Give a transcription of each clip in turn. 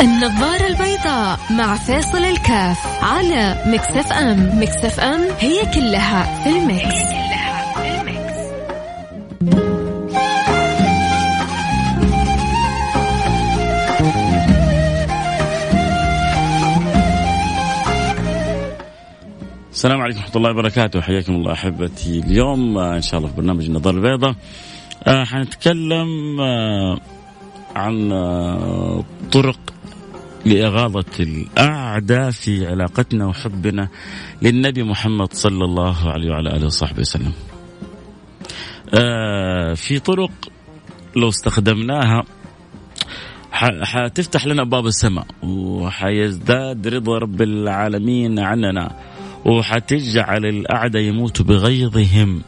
النظارة البيضاء مع فاصل الكاف على مكسف أم. مكسف أم هي كلها في المكس, هي كلها في المكس. السلام عليكم ورحمة الله وبركاته. حياكم الله أحبتي. اليوم آه، إن شاء الله في برنامج النظارة البيضاء آه، حنتكلم آه، عن آه، طرق لإغاظة الأعداء في علاقتنا وحبنا للنبي محمد صلى الله عليه وعلى آله وصحبه وسلم. آه، في طرق لو استخدمناها حتفتح لنا أبواب السماء وحيزداد رضا رب العالمين عننا وحتجعل الأعداء يموتوا بغيظهم.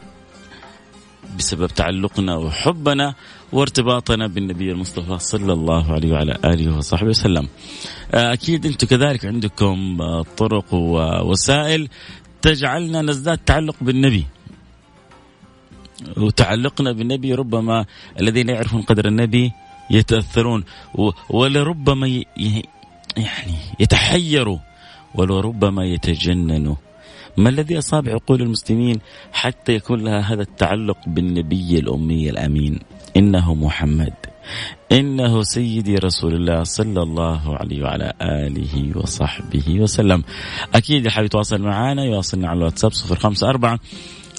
بسبب تعلقنا وحبنا وارتباطنا بالنبي المصطفى صلى الله عليه وعلى آله وصحبه وسلم. آه، أكيد أنتم كذلك عندكم آه، طرق ووسائل تجعلنا نزداد تعلق بالنبي. وتعلقنا بالنبي ربما الذين يعرفون قدر النبي يتأثرون ولربما يعني يتحيروا ولربما يتجننوا ما الذي أصاب عقول المسلمين حتى يكون لها هذا التعلق بالنبي الأمي الأمين؟ إنه محمد. إنه سيدي رسول الله صلى الله عليه وعلى آله وصحبه وسلم. اللي حاب يتواصل معنا يواصلنا على الواتساب 054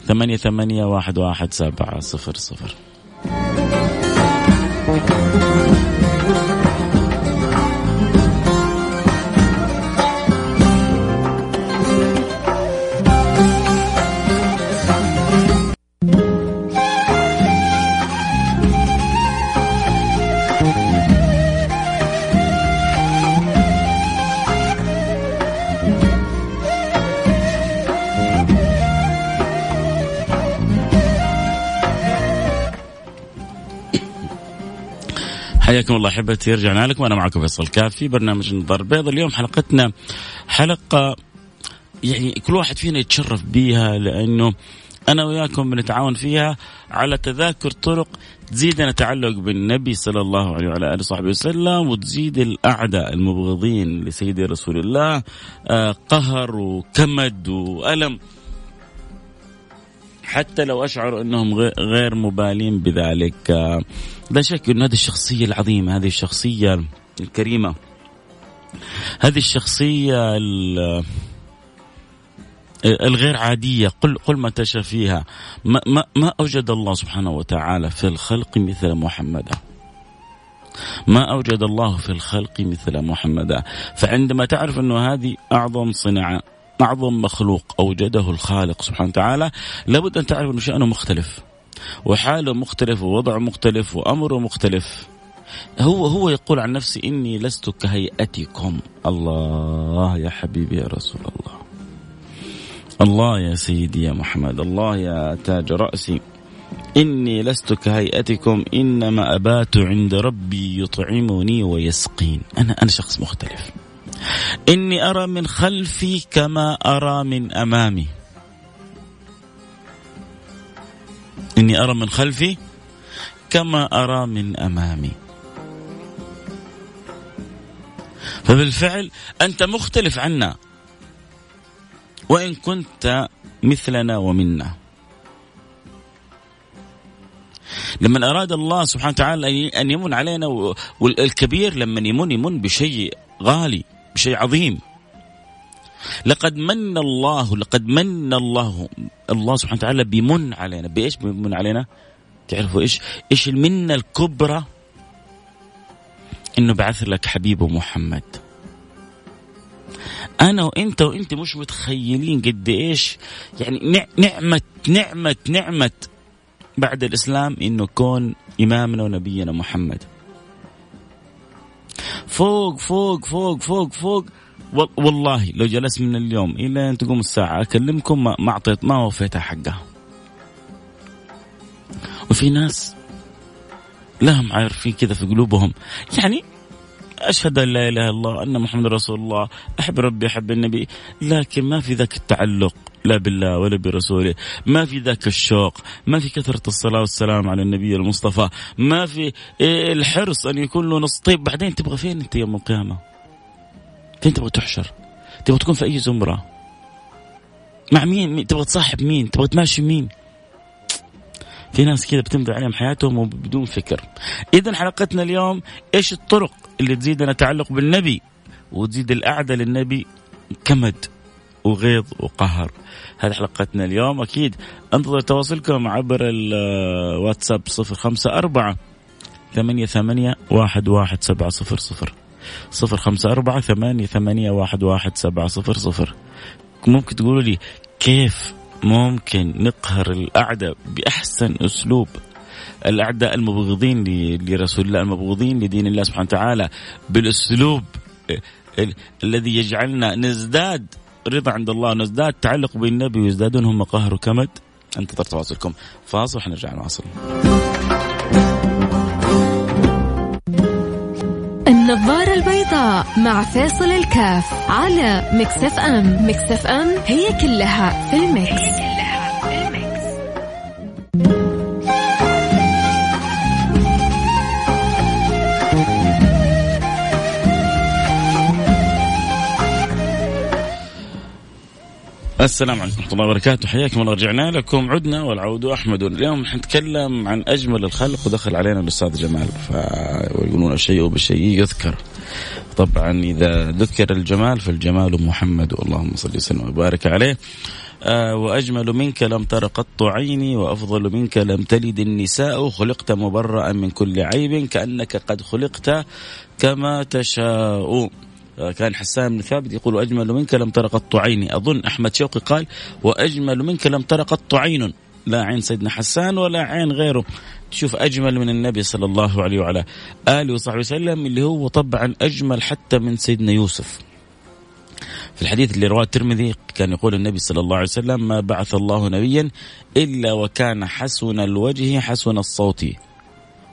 ثمانية ثمانية واحد واحد سبعة صفر صفر. حياكم الله أحبتي. رجعنا لكم. أنا معكم فيصل كاف في برنامج النظر البيضاء اليوم حلقتنا حلقة يعني كل واحد فينا يتشرف بيها لأنه أنا وياكم بنتعاون فيها على تذاكر طرق تزيدنا تعلق بالنبي صلى الله عليه وعلى آله وصحبه وسلم وتزيد الأعداء المبغضين لسيدي رسول الله. آه، قهر وكمد وألم. حتى لو اشعروا إنهم غ- غير مبالين بذلك. آه، لا شك ان هذه الشخصية العظيمة هذه الشخصية الكريمة. هذه الشخصية ال- الغير عادية. قل قل ما تشاء فيها. ما, ما, ما أوجد الله سبحانه وتعالى في الخلق مثل محمدا ما أوجد الله في الخلق مثل محمدا فعندما تعرف أنه هذه أعظم صناعة أعظم مخلوق أوجده الخالق سبحانه وتعالى لابد أن تعرف أنه شأنه مختلف وحاله مختلف ووضعه مختلف وأمره مختلف. هو هو يقول عن نفسه إني لست كهيئتكم. الله يا حبيبي يا رسول الله. الله يا سيدي يا محمد. الله يا تاج رأسي. إني لست كهيئتكم إنما أبات عند ربي يطعمني ويسقين. أنا أنا شخص مختلف. إني أرى من خلفي كما أرى من أمامي. إني أرى من خلفي كما أرى من أمامي. فبالفعل أنت مختلف عنا. وإن كنت مثلنا ومنا. لما أراد الله سبحانه وتعالى أن يمن علينا والكبير لما يمن يمن بشيء غالي. بشيء عظيم. لقد من الله لقد من الله الله سبحانه وتعالى بيمن علينا. بإيش بيمن علينا؟ تعرفوا إيش؟ إيش المنة الكبرى؟ إنه بعث لك حبيبه محمد. أنا وإنت وإنت مش متخيلين قد إيش. يعني نع- نعمة نعمة نعمة بعد الإسلام إنه كون إمامنا ونبينا محمد. فوق فوق فوق فوق فوق. وال- والله لو جلست من اليوم إلى أن تقوم الساعة أكلمكم ما اعطيت ما وفيتها حقها وفي ناس لهم عارفين كذا في قلوبهم. يعني أشهد أن لا إله إلا الله أن محمد رسول الله أحب ربي أحب النبي لكن ما في ذاك التعلق. لا بالله ولا برسوله. ما في ذاك الشوق ما في كثرة الصلاة والسلام على النبي المصطفى ما في الحرص أن يكون له نص. طيب بعدين تبغى فين أنت يوم القيامة؟ فين تبغى تحشر؟ تبغى تكون في أي زمرة؟ مع مين؟ تبغى تصاحب مين؟ تبغى تماشي مين؟ في ناس كذا بتمضي عليهم حياتهم وبدون فكر. إذا حلقتنا اليوم إيش الطرق اللي تزيدنا تعلق بالنبي وتزيد الأعدى للنبي كمد؟ وغيظ وقهر. هذه حلقتنا اليوم. أكيد أنتظر تواصلكم عبر الواتساب صفر خمسة أربعة ثمانية ثمانية واحد واحد سبعة صفر صفر. صفر خمسة أربعة ثمانية ثمانية واحد واحد سبعة صفر صفر. ممكن تقولوا لي كيف ممكن نقهر الأعداء بأحسن أسلوب؟ الأعداء المبغضين لرسول الله المبغضين لدين الله سبحانه وتعالى بالأسلوب الذي يجعلنا نزداد رضا عند الله نزداد تعلق بالنبي ويزدادون هم قهر وكمد. انتظر تواصلكم فاصل وحنرجع نواصل النظارة البيضاء مع فاصل الكاف على Mix FM. Mix FM هي كلها في ال mix. السلام عليكم ورحمة الله وبركاته. حياكم الله. رجعنا لكم. عدنا والعود أحمد. اليوم حنتكلم عن أجمل الخلق ودخل علينا الأستاذ جمال. ويقولون الشيء بالشيء يذكر. طبعا إذا ذكر الجمال فالجمال محمد. اللهم صل وسلم وبارك عليه. آه وأجمل منك لم تر قط عيني وأفضل منك لم تلد النساء. خلقت مبرأ من كل عيب كأنك قد خلقت كما تشاء. كان حسان بن ثابت يقول أجمل منك لم تر قط عيني أظن أحمد شوقي قال وأجمل منك لم تر قط عين لا عين سيدنا حسان ولا عين غيره. تشوف أجمل من النبي صلى الله عليه وعلى آله وصحبه وسلم اللي هو طبعا أجمل حتى من سيدنا يوسف. في الحديث اللي رواه الترمذي كان يقول النبي صلى الله عليه وسلم ما بعث الله نبيا إلا وكان حسن الوجه حسن الصوت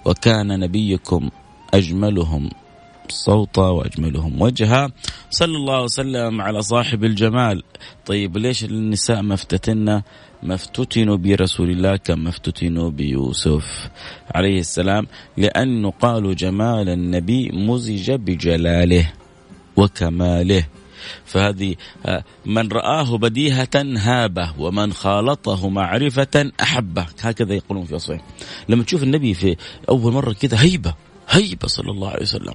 وكان نبيكم أجملهم. صوتا وأجملهم وجها صلى الله وسلم على صاحب الجمال. طيب ليش النساء ما افتتن ما افتتنوا برسول الله كما افتتنوا بيوسف عليه السلام لأنه قالوا جمال النبي مزج بجلاله وكماله. فهذه آه، من رآه بديهة هابه ومن خالطه معرفة أحبه. هكذا يقولون في أصفهم لما تشوف النبي في أول مرة كذا هيبة هيبة صلى الله عليه وسلم.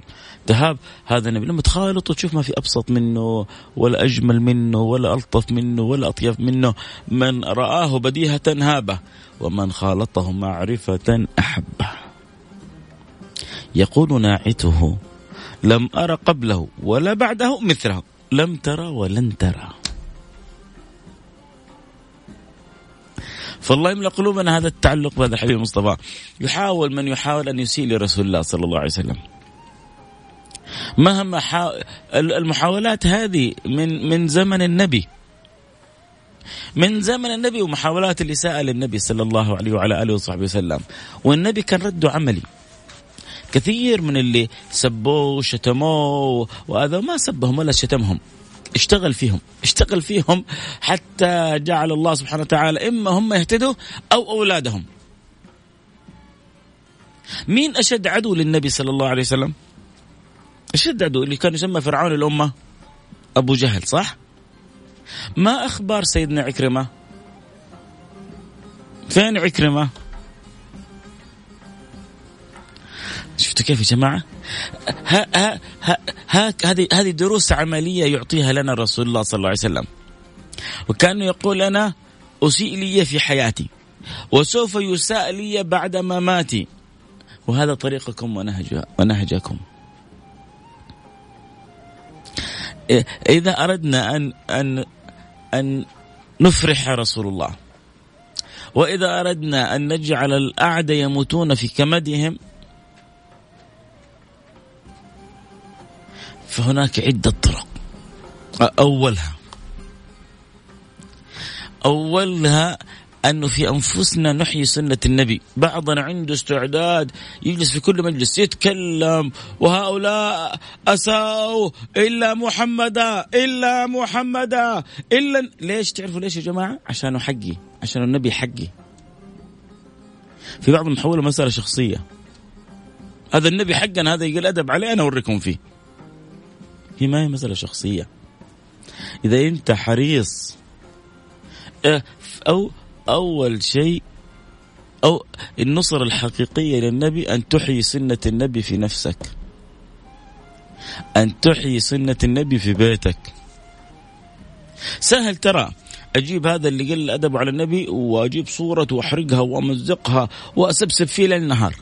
تهاب هذا النبي لما تخالطه تشوف ما في أبسط منه ولا أجمل منه ولا ألطف منه ولا أطيب منه من رآه بديهة هابة ومن خالطه معرفة أحبة. يقول ناعته لم أرى قبله ولا بعده مثله لم ترى ولن ترى. فالله يملأ قلوبنا هذا التعلق بهذا الحبيب المصطفى يحاول من يحاول أن يسيء لرسول الله صلى الله عليه وسلم. مهما حا... المحاولات هذه من من زمن النبي. من زمن النبي ومحاولات الإساءة للنبي صلى الله عليه وعلى آله وصحبه وسلم. والنبي كان رده عملي. كثير من اللي سبوه وشتموه وهذا ما سبهم ولا شتمهم. اشتغل فيهم. اشتغل فيهم حتى جعل الله سبحانه وتعالى إما هم يهتدوا أو أولادهم. مين أشد عدو للنبي صلى الله عليه وسلم؟ أشد عدو اللي كان يسمى فرعون الأمة. أبو جهل صح؟ ما أخبار سيدنا عكرمة؟ فين عكرمة؟ شفتوا كيف يا جماعة؟ ها ها ها هذه هذه دروس عملية يعطيها لنا رسول الله صلى الله عليه وسلم. وكان يقول أنا أسيء لي في حياتي وسوف يساء لي بعد مماتي. وهذا طريقكم ونهج ونهجكم. إذا أردنا أن أن أن نفرح رسول الله وإذا أردنا أن نجعل الأعدى يموتون في كمدهم فهناك عدة طرق. أولها أولها أنه في أنفسنا نحيي سنة النبي. بعضنا عنده استعداد يجلس في كل مجلس يتكلم وهؤلاء أساءوا إلا محمدا إلا محمدا إلا ليش تعرفوا ليش يا جماعة؟ عشانه حقي عشان النبي حقي. في بعض محوله مسألة شخصية. هذا النبي حقنا هذا يقول أدب عليه أنا أوريكم فيه. هي ما هي مسألة شخصية. إذا أنت حريص أه، أو أول شيء أو النصر الحقيقية للنبي أن تحيي سنة النبي في نفسك. أن تحيي سنة النبي في بيتك. سهل ترى. أجيب هذا اللي قل الأدب على النبي وأجيب صورته وأحرقها وأمزقها وأسبسب فيه ليل نهار.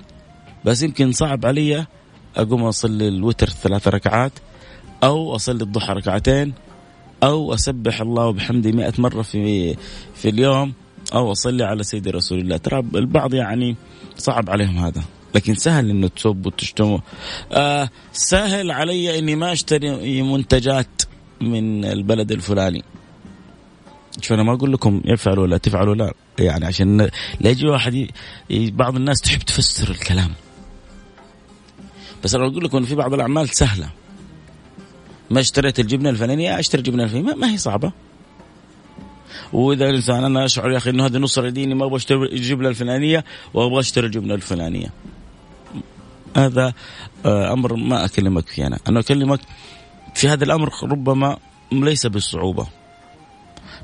بس يمكن صعب علي أقوم أصلي الوتر ثلاث ركعات أو أصلي الضحى ركعتين أو أسبح الله وبحمده مئة مرة في في اليوم. أو اصلي على سيدي رسول الله. ترى البعض يعني صعب عليهم هذا لكن سهل إنه تسب وتشتم. آه سهل علي إني ما أشتري منتجات من البلد الفلاني. شوف أنا ما أقول لكم يفعلوا ولا تفعلوا لا. يعني عشان لا يجي واحد ي... بعض الناس تحب تفسر الكلام. بس أنا أقول لكم في بعض الأعمال سهلة. ما اشتريت الجبنة الفلانية أشتري الجبنه الفلانية. ما هي صعبة. وإذا الإنسان أنا أشعر يا أخي إنه هذا نصر ديني ما أبغى أشتري الجبنه الفلانية وأبغى أشتري الجبنه الفلانية. هذا آه، أمر ما أكلمك فيه أنا. أنا أكلمك في هذا الأمر ربما ليس بالصعوبة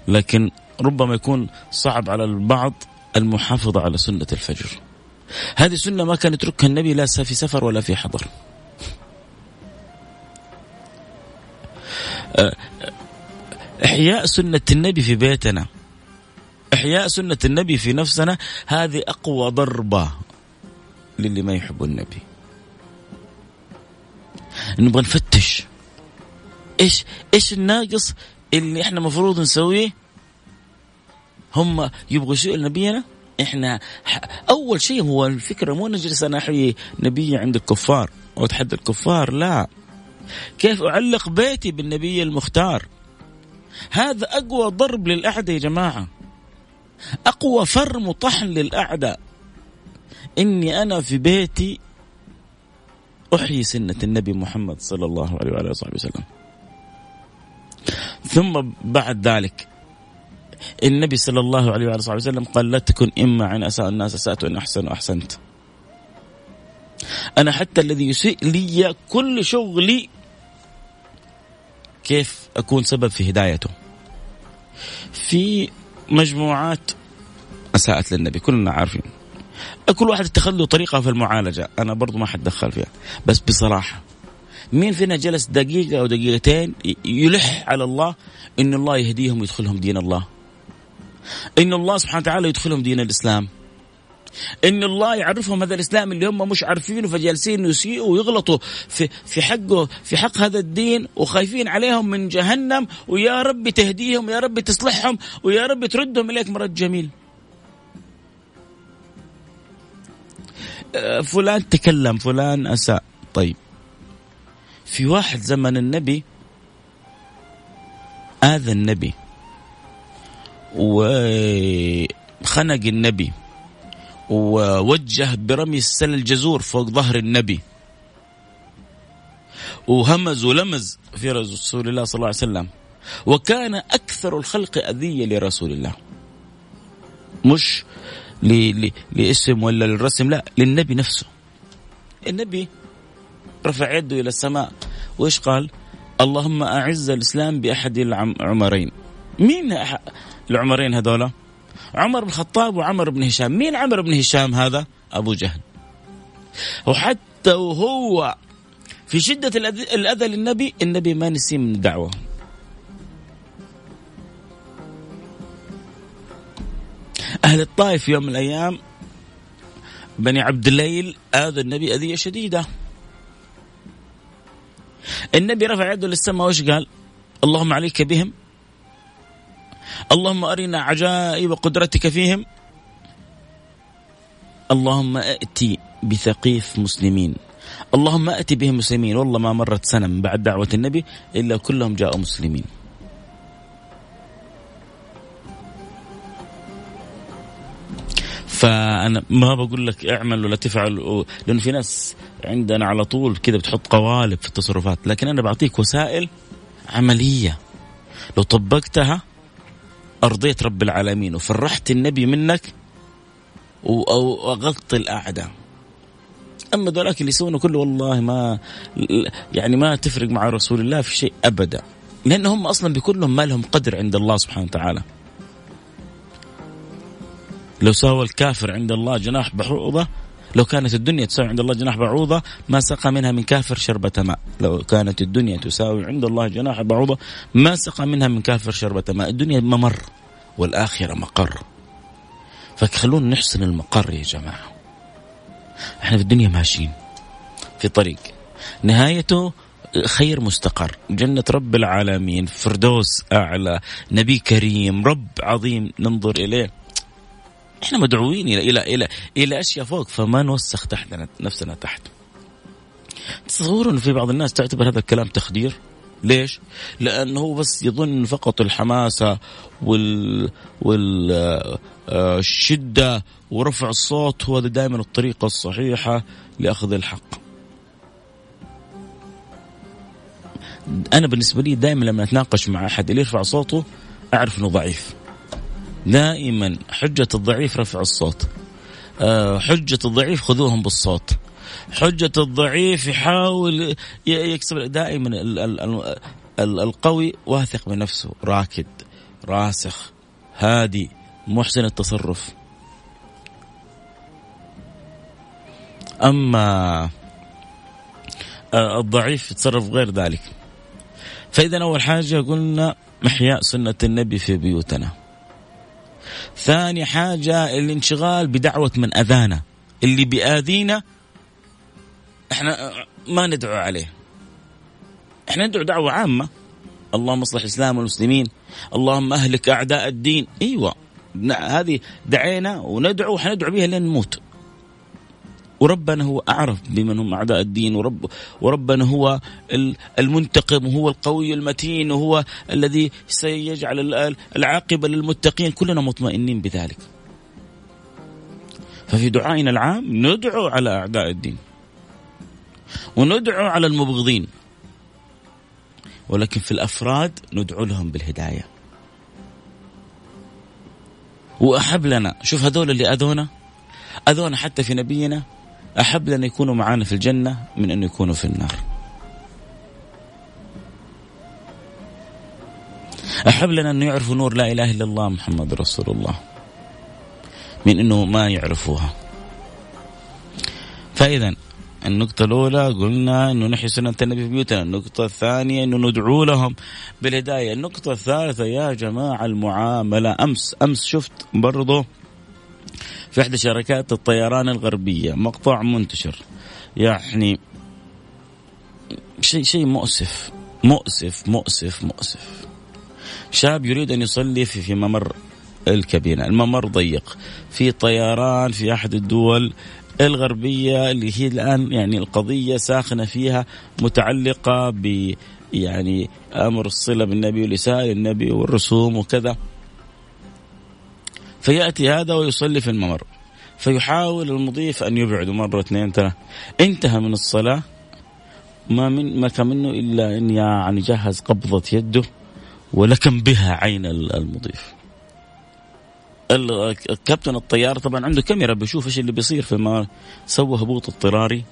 لكن ربما يكون صعب على البعض المحافظة على سنة الفجر. هذه سنة ما كان يتركها النبي لا في سفر ولا في حضر. آه، إحياء سنة النبي في بيتنا. إحياء سنة النبي في نفسنا هذه أقوى ضربة للي ما يحب النبي. نبغى نفتش. إيش إيش الناقص اللي إحنا المفروض نسويه؟ هم يبغوا شيء لنبينا؟ إحنا أول شيء هو الفكرة مو نجلس أنا أحيي نبي عند الكفار. واتحدى الكفار؟ لا. كيف أعلق بيتي بالنبي المختار؟ هذا أقوى ضرب للأعداء يا جماعة. أقوى فر مطحن للأعداء. إني أنا في بيتي أحيي سنة النبي محمد صلى الله عليه وآله وصحبه وسلم. ثم بعد ذلك النبي صلى الله عليه وآله وصحبه وسلم قال لا تكن إما عن أساء الناس أسأت وإن أحسن وأحسنت أنا حتى الذي يسيء لي كل شغلي كيف؟ أكون سبب في هدايته. في مجموعات أساءت للنبي كلنا عارفين. كل واحد اتخذ له طريقة في المعالجة أنا برضو ما حتدخل فيها. بس بصراحة مين فينا جلس دقيقة أو دقيقتين يلح على الله إن الله يهديهم ويدخلهم دين الله؟ إن الله سبحانه وتعالى يدخلهم دين الإسلام. إن الله يعرفهم هذا الإسلام اللي هم مش عارفينه فجالسين يسيئوا ويغلطوا في في حقه في حق هذا الدين وخايفين عليهم من جهنم ويا رب تهديهم يا رب تصلحهم ويا رب تردهم إليك مرد جميل. آه، فلان تكلم فلان أساء. طيب. في واحد زمن النبي آذى النبي وخنق النبي. ووجه برمي السل الجزور فوق ظهر النبي. وهمز ولمز في رسول الله صلى الله عليه وسلم. وكان أكثر الخلق أذية لرسول الله. مش لاسم ولا للرسم لا للنبي نفسه. النبي رفع يده إلى السماء وإيش قال؟ اللهم أعز الإسلام بأحد العمرين مين العمرين هذولا؟ عمر بن الخطاب وعمر بن هشام. مين عمر بن هشام هذا؟ أبو جهل. وحتى وهو في شدة الأذى للنبي النبي ما نسي من الدعوة أهل الطائف يوم من الأيام بني عبد الليل آذى النبي أذية شديدة. النبي رفع يده للسماء وش قال؟ اللهم عليك بهم. اللهم أرنا عجائب قدرتك فيهم. اللهم ائتي بثقيف مسلمين. اللهم ائتي بهم مسلمين. والله ما مرت سنة من بعد دعوة النبي إلا كلهم جاءوا مسلمين. فأنا ما بقول لك اعمل ولا تفعل لأنه في ناس عندنا على طول كذا بتحط قوالب في التصرفات. لكن أنا بعطيك وسائل عملية. لو طبقتها أرضيت رب العالمين وفرحت النبي منك واغضت الأعداء. أما ذولاك اللي يسوونه كله والله ما يعني ما تفرق مع رسول الله في شيء أبدا. لأن هم أصلا بيكون لهم ما لهم قدر عند الله سبحانه وتعالى. لو ساوى الكافر عند الله جناح بعوضة لو كانت الدنيا تساوي عند الله جناح بعوضة ما سقى منها من كافر شربة ماء. لو كانت الدنيا تساوي عند الله جناح بعوضة ما سقى منها من كافر شربة ماء. الدنيا ممر والآخرة مقر. فخلونا نحسن المقر يا جماعة. إحنا في الدنيا ماشيين في طريق. نهايته خير مستقر. جنة رب العالمين فردوس أعلى نبي كريم رب عظيم. ننظر إليه. إحنا مدعوين إلى إلى إلى إلى أشياء فوق فما نوسخ تحتنا نفسنا تحت تصوروا إنه في بعض الناس تعتبر هذا الكلام تخدير ليش؟ لأنه هو بس يظن فقط الحماسه وال والشده آه، ورفع الصوت هو دائما الطريقة الصحيحة لأخذ الحق. أنا بالنسبة لي دائما لما أتناقش مع أحد اللي يرفع صوته أعرف إنه ضعيف. دائما حجة الضعيف رفع الصوت. آه، حجة الضعيف خذوهم بالصوت. حجة الضعيف يحاول يكسب. دائما القوي واثق من نفسه راكد راسخ هادي محسن التصرف. أما آه، الضعيف يتصرف غير ذلك. فإذا أول حاجة قلنا محياء سنة النبي في بيوتنا. ثاني حاجة الانشغال بدعوة من أذانا. اللي بيآذينا إحنا ما ندعو عليه. إحنا ندعو دعوة عامة. اللهم اصلح الإسلام والمسلمين. اللهم أهلك أعداء الدين. أيوة. هذه دعينا وندعو وحندعو بها لين نموت. وربنا هو أعرف بمن هم أعداء الدين ورب وربنا هو المنتقم وهو القوي المتين وهو الذي سيجعل العاقبة للمتقين. كلنا مطمئنين بذلك. ففي دعائنا العام ندعو على أعداء الدين وندعو على المبغضين ولكن في الأفراد ندعو لهم بالهداية. وأحب لنا شوف هذول اللي أذونا أذونا حتى في نبينا أحب لنا يكونوا معانا في الجنة من أن يكونوا في النار. أحب لنا أن يعرفوا نور لا إله إلا الله محمد رسول الله من أنه ما يعرفوها. فإذا النقطة الأولى قلنا أنه نحيي سنة النبي في بيوتنا. النقطة الثانية أنه ندعو لهم بالهداية. النقطة الثالثة يا جماعة المعاملة. أمس أمس شفت برضو في إحدى شركات الطيران الغربية. مقطع منتشر. يعني شيء شيء مؤسف. مؤسف مؤسف مؤسف. شاب يريد أن يصلي في, في ممر الكابينة. الممر ضيق. في طيران في أحد الدول الغربية اللي هي الآن يعني القضية ساخنة فيها متعلقة ب يعني أمر الصلة بالنبي والإساءة للنبي والرسوم وكذا. فيأتي هذا ويصلي في الممر. فيحاول المضيف أن يبعده مرة اثنين ثلاثة. انتهى من الصلاة. ما من ما كان منه إلا أن يعني جهز قبضة يده ولكم بها عين المضيف. الكابتن الطيار طبعا عنده كاميرا بيشوف إيش اللي بيصير الممر. سوى هبوط اضطراري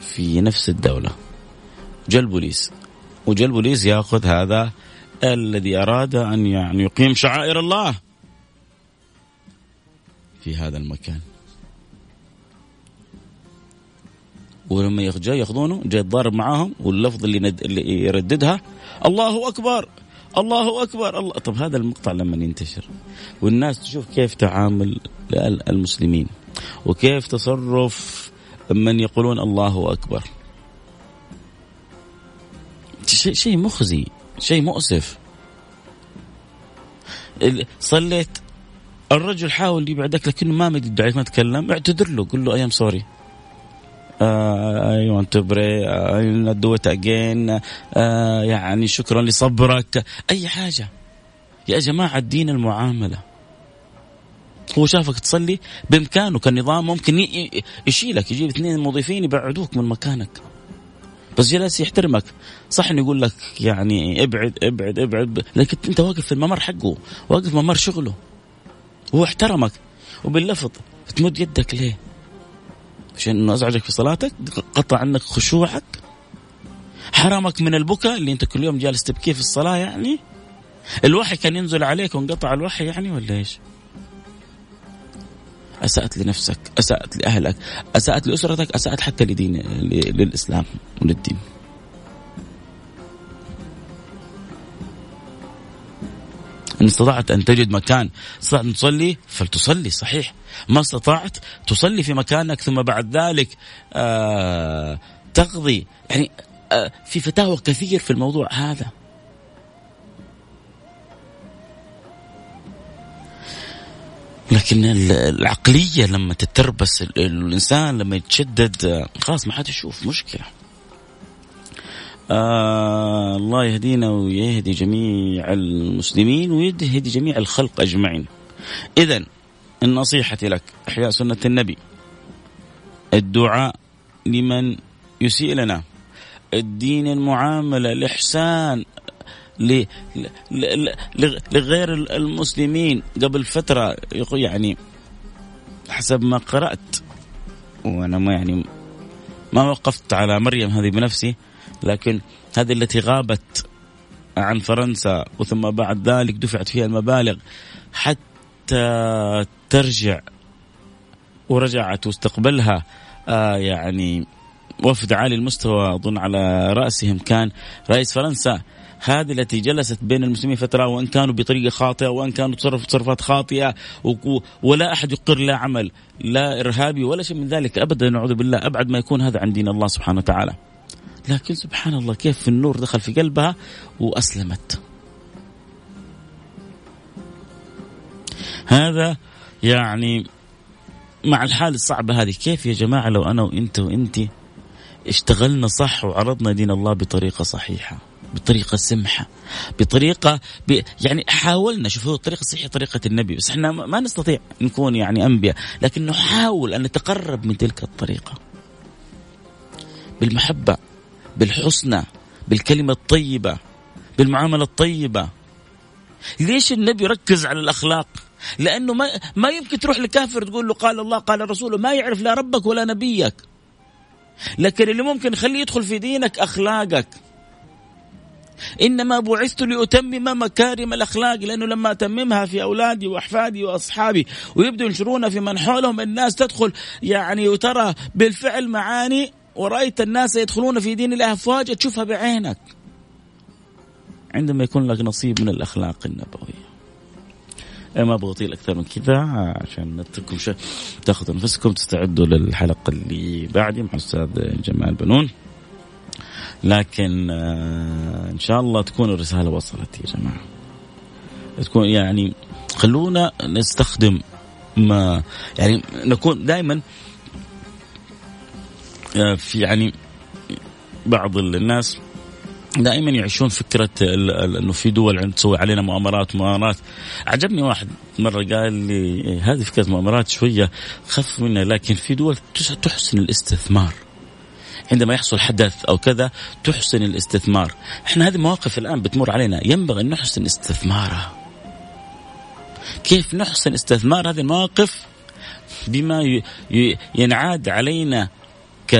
في نفس الدولة. جاء البوليس. وجاء البوليس يأخذ هذا الذي أراد أن يعني يقيم شعائر الله في هذا المكان. ولما جاي ياخذونه جاي يتضارب معاهم واللفظ اللي, ند... اللي يرددها الله أكبر! الله أكبر! الله. طب هذا المقطع لما ينتشر والناس تشوف كيف تعامل المسلمين وكيف تصرف من يقولون الله أكبر! شيء مخزي. شيء مؤسف. صليت الرجل حاول يبعدك لكنه ما مد يده ما تكلم اعتذر له قل له اي ام سوري اي ونت بري اي دو ات اجين يعني شكرا لصبرك. أي حاجة. يا جماعة الدين المعاملة. هو شافك تصلي بامكانه كنظام ممكن يشيلك يجيب اثنين موظفين يبعدوك من مكانك. بس جالس يحترمك. صح إنه يقول لك يعني ابعد ابعد ابعد لكن أنت واقف في الممر حقه واقف ممر شغله. هو احترمك. وباللفظ تمد يدك ليه؟ عشان إنه أزعجك في صلاتك قطع عنك خشوعك. حرمك من البكاء اللي أنت كل يوم جالس تبكيه في الصلاة يعني. الوحي كان ينزل عليك وانقطع الوحي يعني ولا إيش؟ اسات لنفسك، اسات لأهلك، اسات لأسرتك، اسات حتى لدين للإسلام وللدين. إن استطعت أن تجد مكان استطعت أن تصلي فلتصلي صحيح. ما استطعت تصلي في مكانك ثم بعد ذلك آه تقضي. يعني آه في فتاوى كثير في الموضوع هذا. لكن العقلية لما تتربس الإنسان لما يتشدد خلاص ما حد يشوف مشكلة. آه الله يهدينا ويهدي جميع المسلمين ويهدي جميع الخلق أجمعين. إذا النصيحة لك إحياء سنة النبي الدعاء لمن يسيء لنا الدين المعاملة الإحسان لغير المسلمين قبل فترة. يعني حسب ما قرأت وأنا ما يعني ما وقفت على مريم هذه بنفسي لكن هذه التي غابت عن فرنسا وثم بعد ذلك دفعت فيها المبالغ حتى ترجع ورجعت واستقبلها آه يعني وفد عالي المستوى أظن على رأسهم كان رئيس فرنسا. هذه التي جلست بين المسلمين فترة وإن كانوا بطريقه خاطئة وإن كانوا تصرفوا تصرفات خاطئة ولا أحد يقر لا عمل لا إرهابي ولا شيء من ذلك ابدا نعوذ بالله أبعد ما يكون هذا عن دين الله سبحانه وتعالى. لكن سبحان الله كيف النور دخل في قلبها وأسلمت. هذا يعني مع الحال الصعبة هذه كيف يا جماعة لو أنا وأنت وانت اشتغلنا صح وعرضنا دين الله بطريقة صحيحة بطريقة سمحة بطريقة ب... يعني حاولنا شوفوا الطريقة الصحيحه طريقة النبي بس إحنا ما نستطيع نكون يعني أنبياء لكن نحاول أن نتقرب من تلك الطريقة. بالمحبة بالحسنى بالكلمة الطيبة بالمعاملة الطيبة. ليش النبي ركز على الأخلاق؟ لأنه ما ما يمكن تروح لكافر تقول له قال الله قال رسوله ما يعرف لا ربك ولا نبيك. لكن اللي ممكن يخليه يدخل في دينك أخلاقك. إنما بعثت لأتمم مكارم الأخلاق لأنه لما أتممها في أولادي وأحفادي وأصحابي ويبدوا ينشرونها في من حولهم الناس تدخل يعني وترى بالفعل معاني ورأيت الناس يدخلون في دين الله أفواجا تشوفها بعينك. عندما يكون لك نصيب من الأخلاق النبوية. إيه، ما أبغى اطيل أكثر من كذا عشان نترككم تاخذوا نفسكم تستعدوا للحلقة اللي بعدي مع الأستاذ جمال بنون. لكن آه، إن شاء الله تكون الرسالة وصلت يا جماعة. تكون يعني خلونا نستخدم ما يعني نكون دائما آه، في يعني بعض الناس دائما يعيشون فكرة إنه في دول تسوي علينا مؤامرات مؤامرات. عجبني واحد مرة قال لي هذه فكرة مؤامرات شوية خف منها لكن في دول تحسن الاستثمار. عندما يحصل حدث أو كذا تحسن الاستثمار. إحنا هذه مواقف الآن بتمر علينا. ينبغي أن نحسن استثمارها. كيف نحسن استثمار هذه المواقف؟ بما ينعاد علينا ك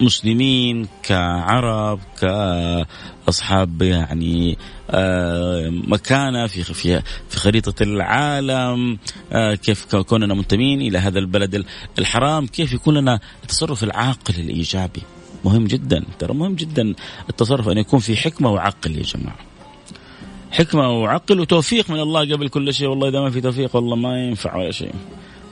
مسلمين كعرب كأصحاب يعني آه، مكانة في في في خريطة العالم آه، كيف كوننا منتمين إلى هذا البلد الحرام كيف يكون لنا التصرف العاقل الإيجابي. مهم جدا ترى مهم جدا التصرف أن يكون في حكمة وعقل يا جماعة. حكمة وعقل وتوفيق من الله قبل كل شيء والله إذا ما في توفيق والله ما ينفع ولا شيء.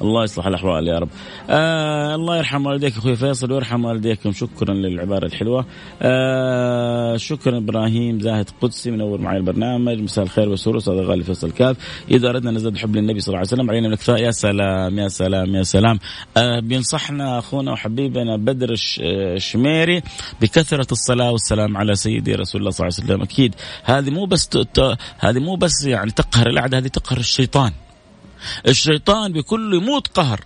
الله يصلح الأحوال يا رب. آه الله يرحم والديك أخوي فيصل ويرحم والديكم. شكرا للعبارة الحلوة. آه شكرا إبراهيم زاهد قدسي منور معي البرنامج. مساء الخير والسرور أستاذ غالي فيصل كاف. إذا أردنا نزداد حب للنبي صلى الله عليه وسلم علينا الاكثاء يا سلام يا سلام يا سلام. آه بينصحنا أخونا وحبيبنا بدر الشميري بكثرة الصلاة والسلام على سيدي رسول الله صلى الله عليه وسلم. أكيد هذه مو بس هذه مو بس يعني تقهر الأعداء هذه تقهر الشيطان. الشيطان بكل يموت قهر.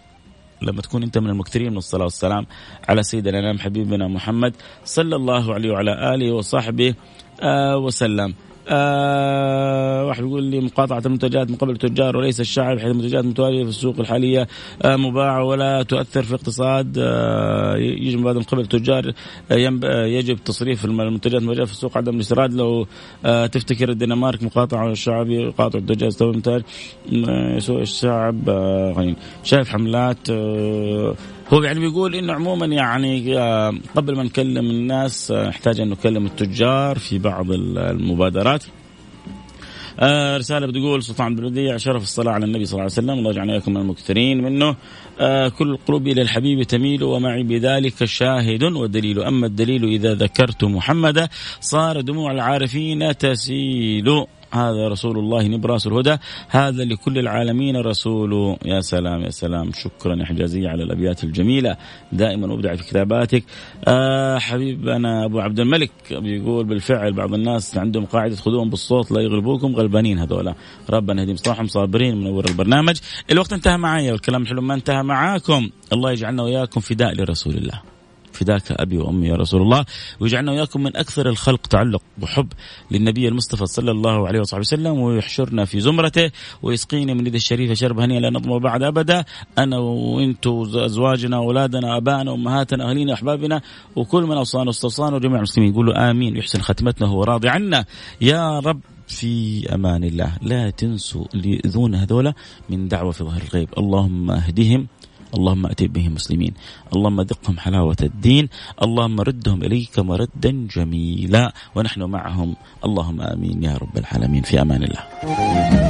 لما تكون انت من المكثرين من الصلاة والسلام على سيدنا الانام حبيبنا محمد صلى الله عليه وعلى آله وصحبه آه وسلم. آه واحد يقول لي مقاطعة المنتجات من قبل التجار وليس الشعب حيث المنتجات متوالية في السوق الحالية آه مباعة ولا تؤثر في الاقتصاد آه يجب من قبل التجار آه, آه، يجب تصريف المنتجات الموجودة في السوق عدم الاستيراد لو آه تفتكر الدنمارك مقاطعة الشعب يقاطع الدجاج تو إنتاج سوق الشعب شايف حملات هو يعني بيقول إنه عموما يعني آه، قبل ما نكلم الناس آه، نحتاج أن نكلم التجار في بعض المبادرات. آه رسالة بتقول سلطان بن ربيع شرف الصلاة على النبي صلى الله عليه وسلم. الله يجعلنا إياكم من المكثرين منه. آه كل القلوب إلى الحبيب تميل ومعي بذلك شاهد ودليل. أما الدليل إذا ذكرت محمدا صار دموع العارفين تسيل. هذا رسول الله نبراس الهدى هذا لكل العالمين رسول. يا سلام يا سلام. شكرا يا حجازية على الأبيات الجميلة. دائما أبدع في كتاباتك. آه حبيبنا أبو عبد الملك بيقول بالفعل بعض الناس عندهم قاعدة خذوهم بالصوت لا يغلبوكم غلبانين هذولا ربنا يهديهم صلاحهم صابرين منور البرنامج. الوقت انتهى معي والكلام الحلو ما انتهى معاكم. الله يجعلنا وإياكم فداء لرسول الله. فداك أبي وأمي يا رسول الله. ويجعلنا وإياكم من أكثر الخلق تعلق وحب للنبي المصطفى صلى الله عليه وصحبه وسلم ويحشرنا في زمرته ويسقينا من يد الشريفة شرب هنيئا لا نظمى بعد أبدا. أنا وأنتم ازواجنا أولادنا ابائنا أمهاتنا أهلينا أحبابنا وكل من أوصانا واستوصانا وجميع المسلمين. يقولوا آمين ويحسن ختمتنا هو راضي عنا. يا رب في أمان الله. لا تنسوا اللي يؤذون هذولا من دعوة في ظهر الغيب. اللهم اهدهم اللهم أتي بهم مسلمين. اللهم ذقهم حلاوة الدين. اللهم ردهم إليك مردا جميلا. ونحن معهم. اللهم آمين يا رب العالمين. في أمان الله.